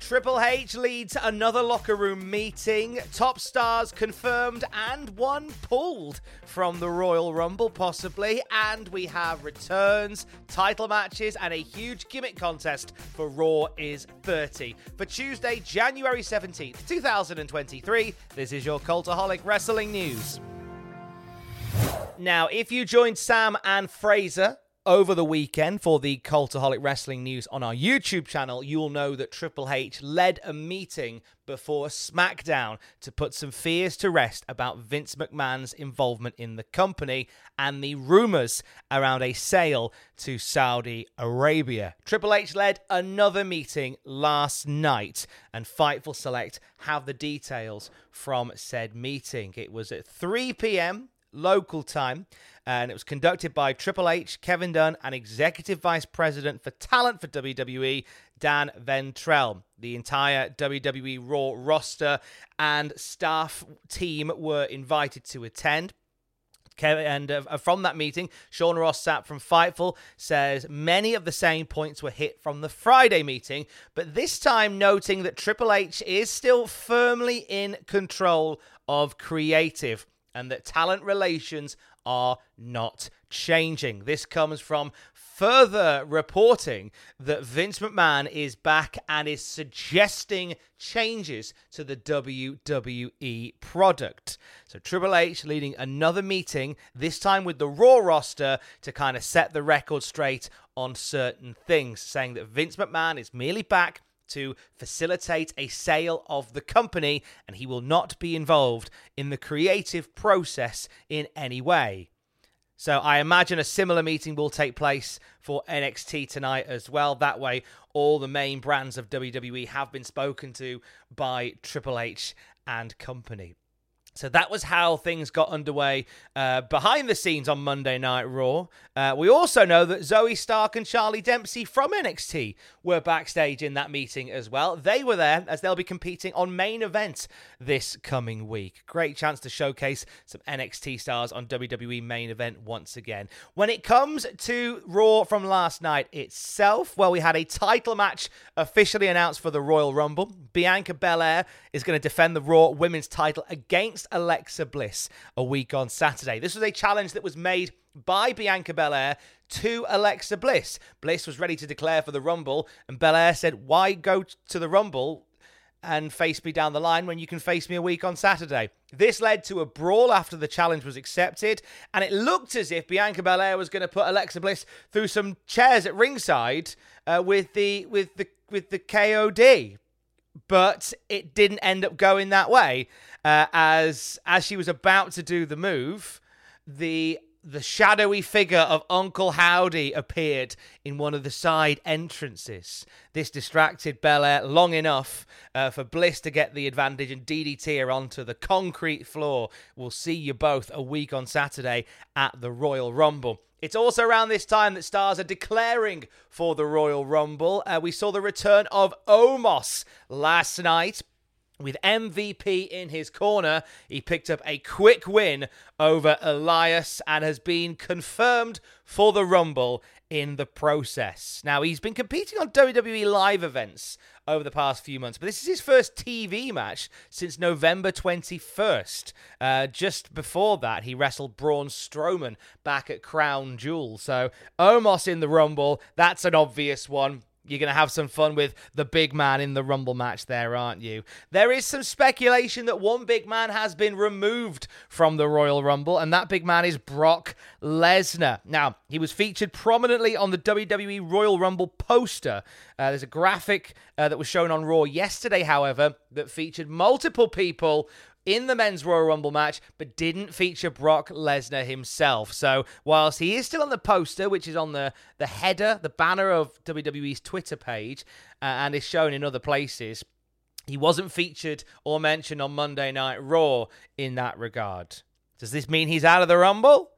Triple H leads another locker room meeting. Top stars confirmed and one pulled from the Royal Rumble, possibly. And we have returns, title matches, and a huge gimmick contest for Raw is 30. For Tuesday, January 17th, 2023, this is your Cultaholic Wrestling News. Now, if you joined Sam and Fraser over the weekend for the Cultaholic Wrestling News on our YouTube channel, you'll know that Triple H led a meeting before SmackDown to put some fears to rest about Vince McMahon's involvement in the company and the rumors around a sale to Saudi Arabia. Triple H led another meeting last night, and Fightful Select have the details from said meeting. It was at 3 p.m. local time and it was conducted by Triple H, Kevin Dunn, and Executive Vice President for Talent for WWE, Dan Ventrelle. The entire WWE Raw roster and staff team were invited to attend. And uh, from that meeting, Sean Ross Sapp from Fightful says many of the same points were hit from the Friday meeting, but this time noting that Triple H is still firmly in control of creative and that talent relations are not changing. This comes from further reporting that Vince McMahon is back and is suggesting changes to the WWE product. So Triple H leading another meeting, this time with the Raw roster, to kind of set the record straight on certain things, saying that Vince McMahon is merely back to facilitate a sale of the company and he will not be involved in the creative process in any way. So I imagine a similar meeting will take place for NXT tonight as well. That way, all the main brands of WWE have been spoken to by Triple H and company. So that was how things got underway uh, behind the scenes on Monday Night Raw. Uh, we also know that Zoey Stark and Charlie Dempsey from NXT were backstage in that meeting as well. They were there as they'll be competing on main event this coming week. Great chance to showcase some NXT stars on WWE main event once again. When it comes to Raw from last night itself, well, we had a title match officially announced for the Royal Rumble. Bianca Belair is going to defend the Raw Women's title against Alexa Bliss a week on Saturday. This was a challenge that was made by Bianca Belair to Alexa Bliss. Bliss was ready to declare for the Rumble, and Belair said, Why go to the Rumble and face me down the line when you can face me a week on Saturday? This led to a brawl after the challenge was accepted, and it looked as if Bianca Belair was going to put Alexa Bliss through some chairs at ringside uh, with the with the with the KOD but it didn't end up going that way. Uh, as as she was about to do the move, the the shadowy figure of Uncle Howdy appeared in one of the side entrances. This distracted Belair long enough uh, for Bliss to get the advantage and DDT her onto the concrete floor. We'll see you both a week on Saturday at the Royal Rumble. It's also around this time that stars are declaring for the Royal Rumble. Uh, we saw the return of Omos last night. With MVP in his corner, he picked up a quick win over Elias and has been confirmed for the Rumble in the process. Now, he's been competing on WWE live events over the past few months, but this is his first TV match since November 21st. Uh, just before that, he wrestled Braun Strowman back at Crown Jewel. So, Omos in the Rumble, that's an obvious one. You're going to have some fun with the big man in the Rumble match there, aren't you? There is some speculation that one big man has been removed from the Royal Rumble, and that big man is Brock Lesnar. Now, he was featured prominently on the WWE Royal Rumble poster. Uh, there's a graphic uh, that was shown on Raw yesterday, however, that featured multiple people in the men's Royal Rumble match, but didn't feature Brock Lesnar himself. So, whilst he is still on the poster, which is on the, the header, the banner of WWE's Twitter page, uh, and is shown in other places, he wasn't featured or mentioned on Monday Night Raw in that regard. Does this mean he's out of the Rumble?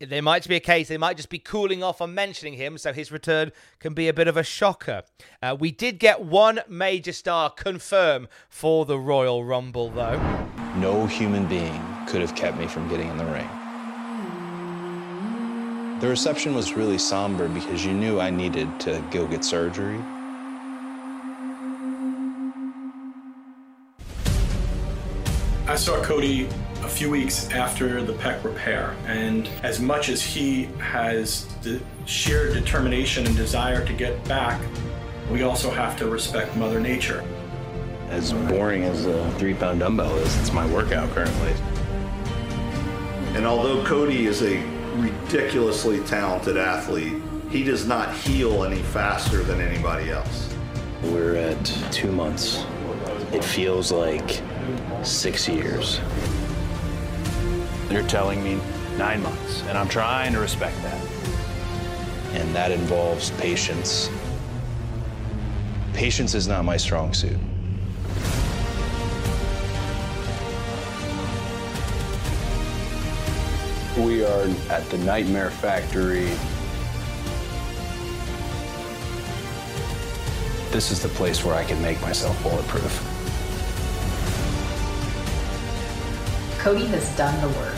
there might be a case they might just be cooling off on mentioning him, so his return can be a bit of a shocker. Uh, we did get one major star confirm for the Royal Rumble, though. No human being could have kept me from getting in the ring. The reception was really somber because you knew I needed to go get surgery. I saw Cody a few weeks after the pec repair, and as much as he has the sheer determination and desire to get back, we also have to respect Mother Nature. As boring as a three pound dumbbell is, it's my workout currently. And although Cody is a ridiculously talented athlete, he does not heal any faster than anybody else. We're at two months. It feels like six years. You're telling me nine months, and I'm trying to respect that. And that involves patience. Patience is not my strong suit. We are at the Nightmare Factory. This is the place where I can make myself bulletproof. Cody has done the work,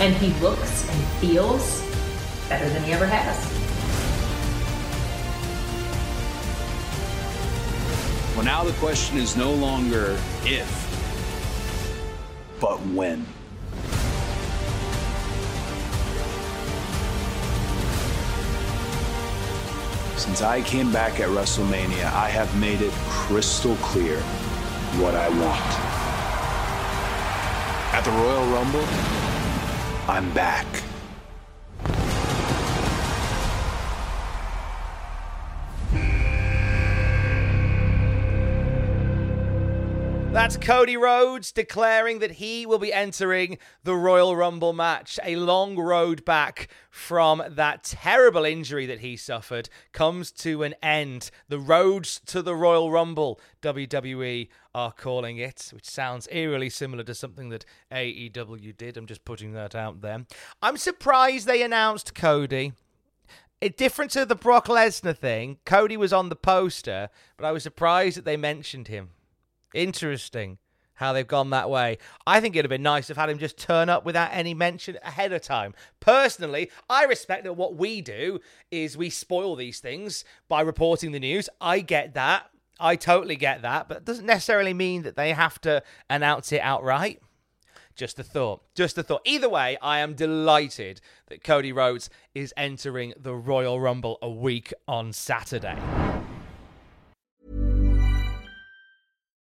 and he looks and feels better than he ever has. Well, now the question is no longer if, but when. Since I came back at WrestleMania, I have made it crystal clear what I want. At the Royal Rumble, I'm back. That's Cody Rhodes declaring that he will be entering the Royal Rumble match. A long road back from that terrible injury that he suffered comes to an end. The roads to the Royal Rumble, WWE are calling it, which sounds eerily similar to something that AEW did. I'm just putting that out there. I'm surprised they announced Cody. It different to the Brock Lesnar thing. Cody was on the poster, but I was surprised that they mentioned him. Interesting how they've gone that way. I think it'd have been nice have had him just turn up without any mention ahead of time. Personally, I respect that what we do is we spoil these things by reporting the news. I get that. I totally get that, but it doesn't necessarily mean that they have to announce it outright. Just a thought. Just a thought. Either way, I am delighted that Cody Rhodes is entering the Royal Rumble a week on Saturday.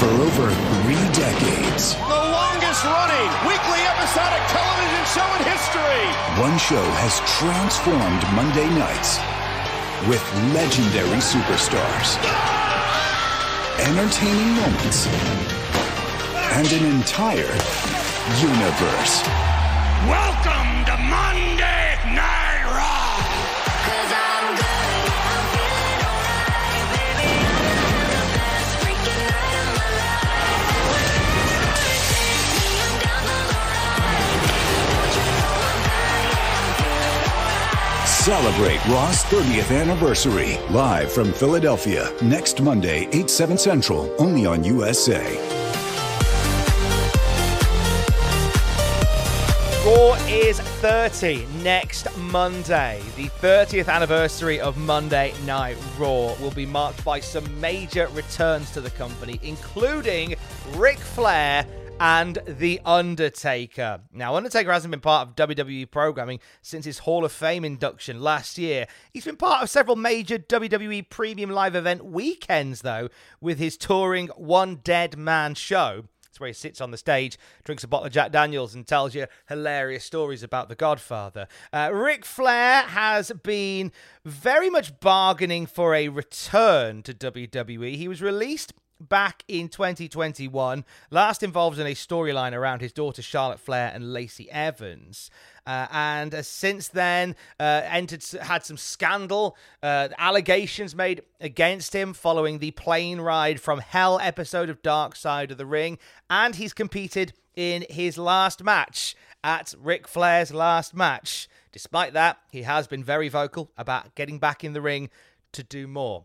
For over three decades, The longest running weekly episodic television show in history. one show has transformed Monday nights with legendary superstars, entertaining moments, and an entire universe. Welcome to Monday Celebrate Raw's 30th anniversary live from Philadelphia next Monday, 8, 7 Central, only on USA. Raw is 30 next Monday. The 30th anniversary of Monday Night Raw will be marked by some major returns to the company, including Ric Flair and The Undertaker. Now, Undertaker hasn't been part of WWE programming since his Hall of Fame induction last year. He's been part of several major WWE premium live event weekends, though, with his touring One Dead Man show. It's where he sits on the stage, drinks a bottle of Jack Daniels, and tells you hilarious stories about The Godfather. Uh, Ric Flair has been very much bargaining for a return to WWE. He was released back in 2021, last involved in a storyline around his daughter Charlotte Flair and Lacey Evans. Uh, and uh, since then, uh, entered had some scandal uh, allegations made against him following the plane ride from Hell episode of Dark Side of the Ring, and he's competed in his last match at Ric Flair's last match. Despite that, he has been very vocal about getting back in the ring to do more.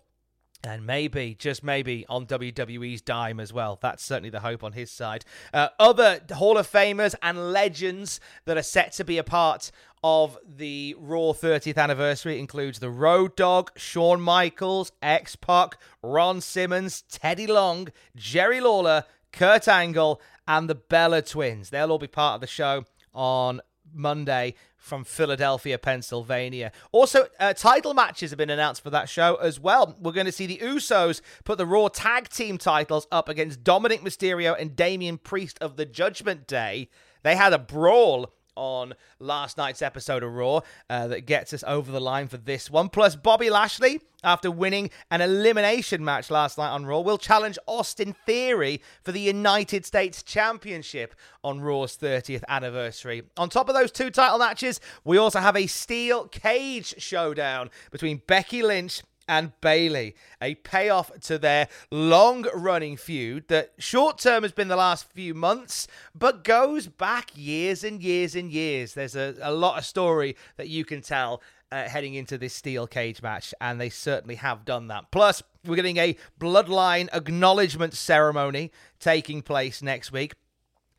And maybe, just maybe, on WWE's dime as well. That's certainly the hope on his side. Uh, other Hall of Famers and legends that are set to be a part of the Raw 30th anniversary includes the Road Dog, Shawn Michaels, X Pac, Ron Simmons, Teddy Long, Jerry Lawler, Kurt Angle, and the Bella Twins. They'll all be part of the show on Monday from Philadelphia, Pennsylvania. Also, uh, title matches have been announced for that show as well. We're going to see the Usos put the Raw Tag Team titles up against Dominik Mysterio and Damian Priest of the Judgment Day. They had a brawl on last night's episode of Raw uh, that gets us over the line for this one. Plus, Bobby Lashley, after winning an elimination match last night on Raw, will challenge Austin Theory for the United States Championship on Raw's 30th anniversary. On top of those two title matches, we also have a steel cage showdown between Becky Lynch and Bayley, a payoff to their long running feud that short term has been the last few months, but goes back years and years and years. There's a, a lot of story that you can tell uh, heading into this steel cage match, and they certainly have done that. Plus, we're getting a bloodline acknowledgement ceremony taking place next week.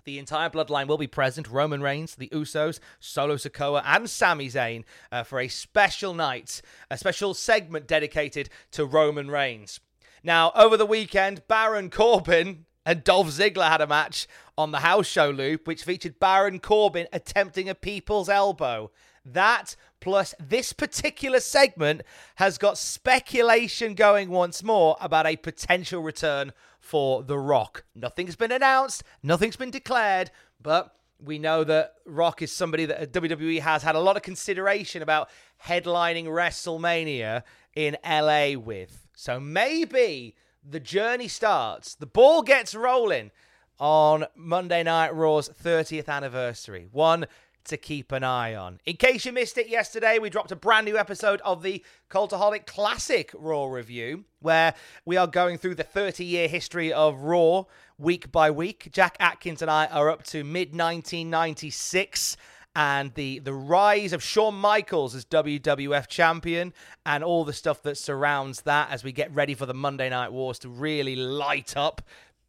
The entire bloodline will be present Roman Reigns, the Usos, Solo Sikoa, and Sami Zayn uh, for a special night, a special segment dedicated to Roman Reigns. Now, over the weekend, Baron Corbin and Dolph Ziggler had a match on the house show loop, which featured Baron Corbin attempting a people's elbow. That plus this particular segment has got speculation going once more about a potential return for The Rock. Nothing's been announced, nothing's been declared, but we know that Rock is somebody that uh, WWE has had a lot of consideration about headlining WrestleMania in LA with. So maybe the journey starts, the ball gets rolling on Monday Night Raw's 30th anniversary. One to keep an eye on. In case you missed it yesterday, we dropped a brand new episode of the Cultaholic Classic Raw review, where we are going through the 30 year history of Raw week by week. Jack Atkins and I are up to mid 1996 and the the rise of Shawn Michaels as WWF champion and all the stuff that surrounds that as we get ready for the Monday Night Wars to really light up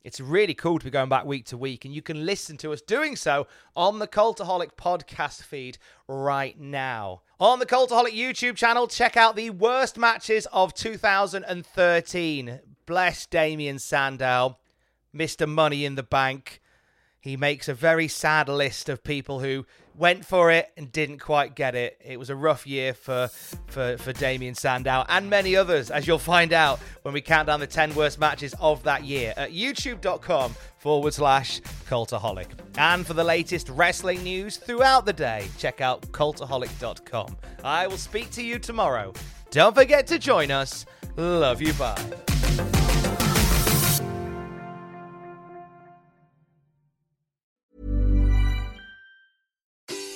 It's really cool to be going back week to week, and you can listen to us doing so on the Cultaholic podcast feed right now. On the Cultaholic YouTube channel, check out the worst matches of 2013. Bless Damien Sandow, Mr. Money in the Bank. He makes a very sad list of people who went for it and didn't quite get it. It was a rough year for for for Damien Sandow and many others, as you'll find out when we count down the 10 worst matches of that year at youtube.com forward slash cultaholic. And for the latest wrestling news throughout the day, check out cultaholic.com. I will speak to you tomorrow. Don't forget to join us. Love you, bye.